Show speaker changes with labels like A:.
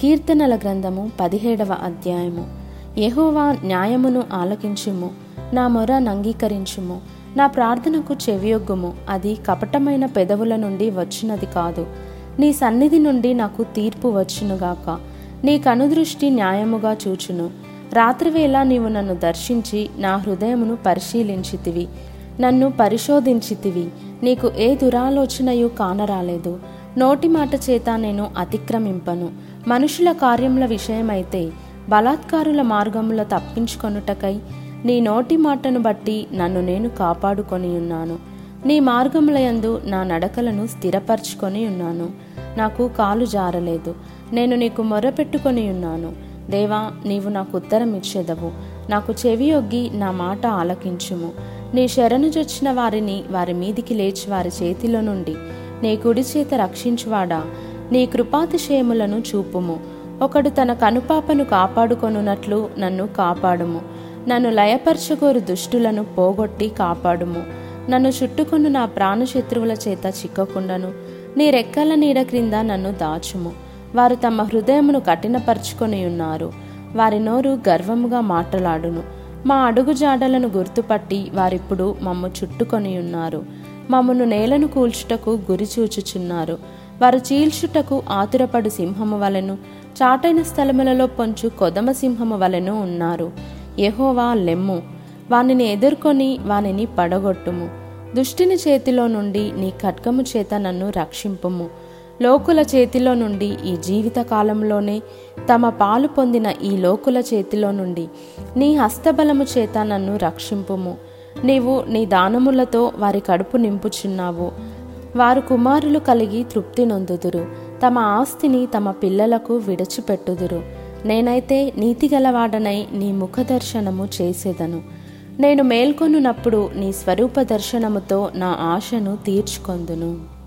A: కీర్తనల గ్రంథము పదిహేడవ అధ్యాయము. యహోవా న్యాయమును ఆలకించుము నా మొర నంగీకరించుము నా ప్రార్థనకు చెవియొగ్గుము. అది కపటమైన పెదవుల నుండి వచ్చినది కాదు. నీ సన్నిధి నుండి నాకు తీర్పు వచ్చునుగాక. నీ కనుదృష్టి న్యాయముగా చూచును. రాత్రివేళ నీవు నన్ను దర్శించి నా హృదయమును పరిశీలించితివి నన్ను పరిశోధించితివి. నీకు ఏ దురాలోచనయు కానరాలేదు. నోటి మాట చేత నేను అతిక్రమింపను. మనుషుల కార్యముల విషయమైతే బలాత్కారుల మార్గముల తప్పించుకొనుటకై నీ నోటి మాటను బట్టి నన్ను నేను కాపాడుకొని ఉన్నాను. నీ మార్గములయందు నా నడకలను స్థిరపరచుకొని ఉన్నాను. నాకు కాలు జారలేదు. నేను నీకు మొరపెట్టుకొని ఉన్నాను. దేవా నీవు నాకు ఉత్తరం ఇచ్చేదవు. నాకు చెవి ఒగ్గి నా మాట ఆలకించుము. నీ శరణుజొచ్చిన వారిని వారి మీదికి లేచి వారి చేతిలో నుండి నీ కుడి చేత రక్షించువాడా? నీ కృపాతిశయములను చూపుము. ఒకడు తన కనుపాపను కాపాడుకొనున్నట్లు నన్ను కాపాడుము. నన్ను లయపరచుకోరు దుష్టులను పోగొట్టి కాపాడుము. నన్ను చుట్టుకొను నా ప్రాణశత్రువుల చేత చిక్కకుండాను. నీ రెక్కల నీడ క్రింద నన్ను దాచుము. వారు తమ హృదయమును కఠినపరుచుకొని ఉన్నారు వారి నోరు గర్వముగా మాటలాడును. మా అడుగు జాడలను గుర్తుపట్టి వారిప్పుడు మమ్ము చుట్టుకొని ఉన్నారు మమ్మను నేలను కూల్చుటకు గురి చూచుచున్నారు. వారు చీల్చుటకు ఆతురపడు సింహము వలెను చాటైన స్థలములలో పొంచు కొదమ సింహము వలెను ఉన్నారు. యెహోవా లెమ్ము వానిని ఎదుర్కొని వానిని పడగొట్టుము. దుష్టిని చేతిలో నుండి నీ ఖడ్గము చేత నన్ను రక్షింపుము. లోకుల చేతిలో నుండి ఈ జీవిత కాలంలోనే తమ పాలు పొందిన ఈ లోకుల చేతిలో నుండి నీ హస్తబలము చేత నన్ను రక్షింపుము. నీవు నీ దానములతో వారి కడుపు నింపుచున్నావు. వారు కుమారులు కలిగి తృప్తి నొందుదురు. తమ ఆస్తిని తమ పిల్లలకు విడిచిపెట్టుదురు. నేనైతే నీతిగలవాడనై నీ ముఖ దర్శనము చేసేదను. నేను మేల్కొనున్నప్పుడు నీ స్వరూప దర్శనముతో నా ఆశను తీర్చుకొందును.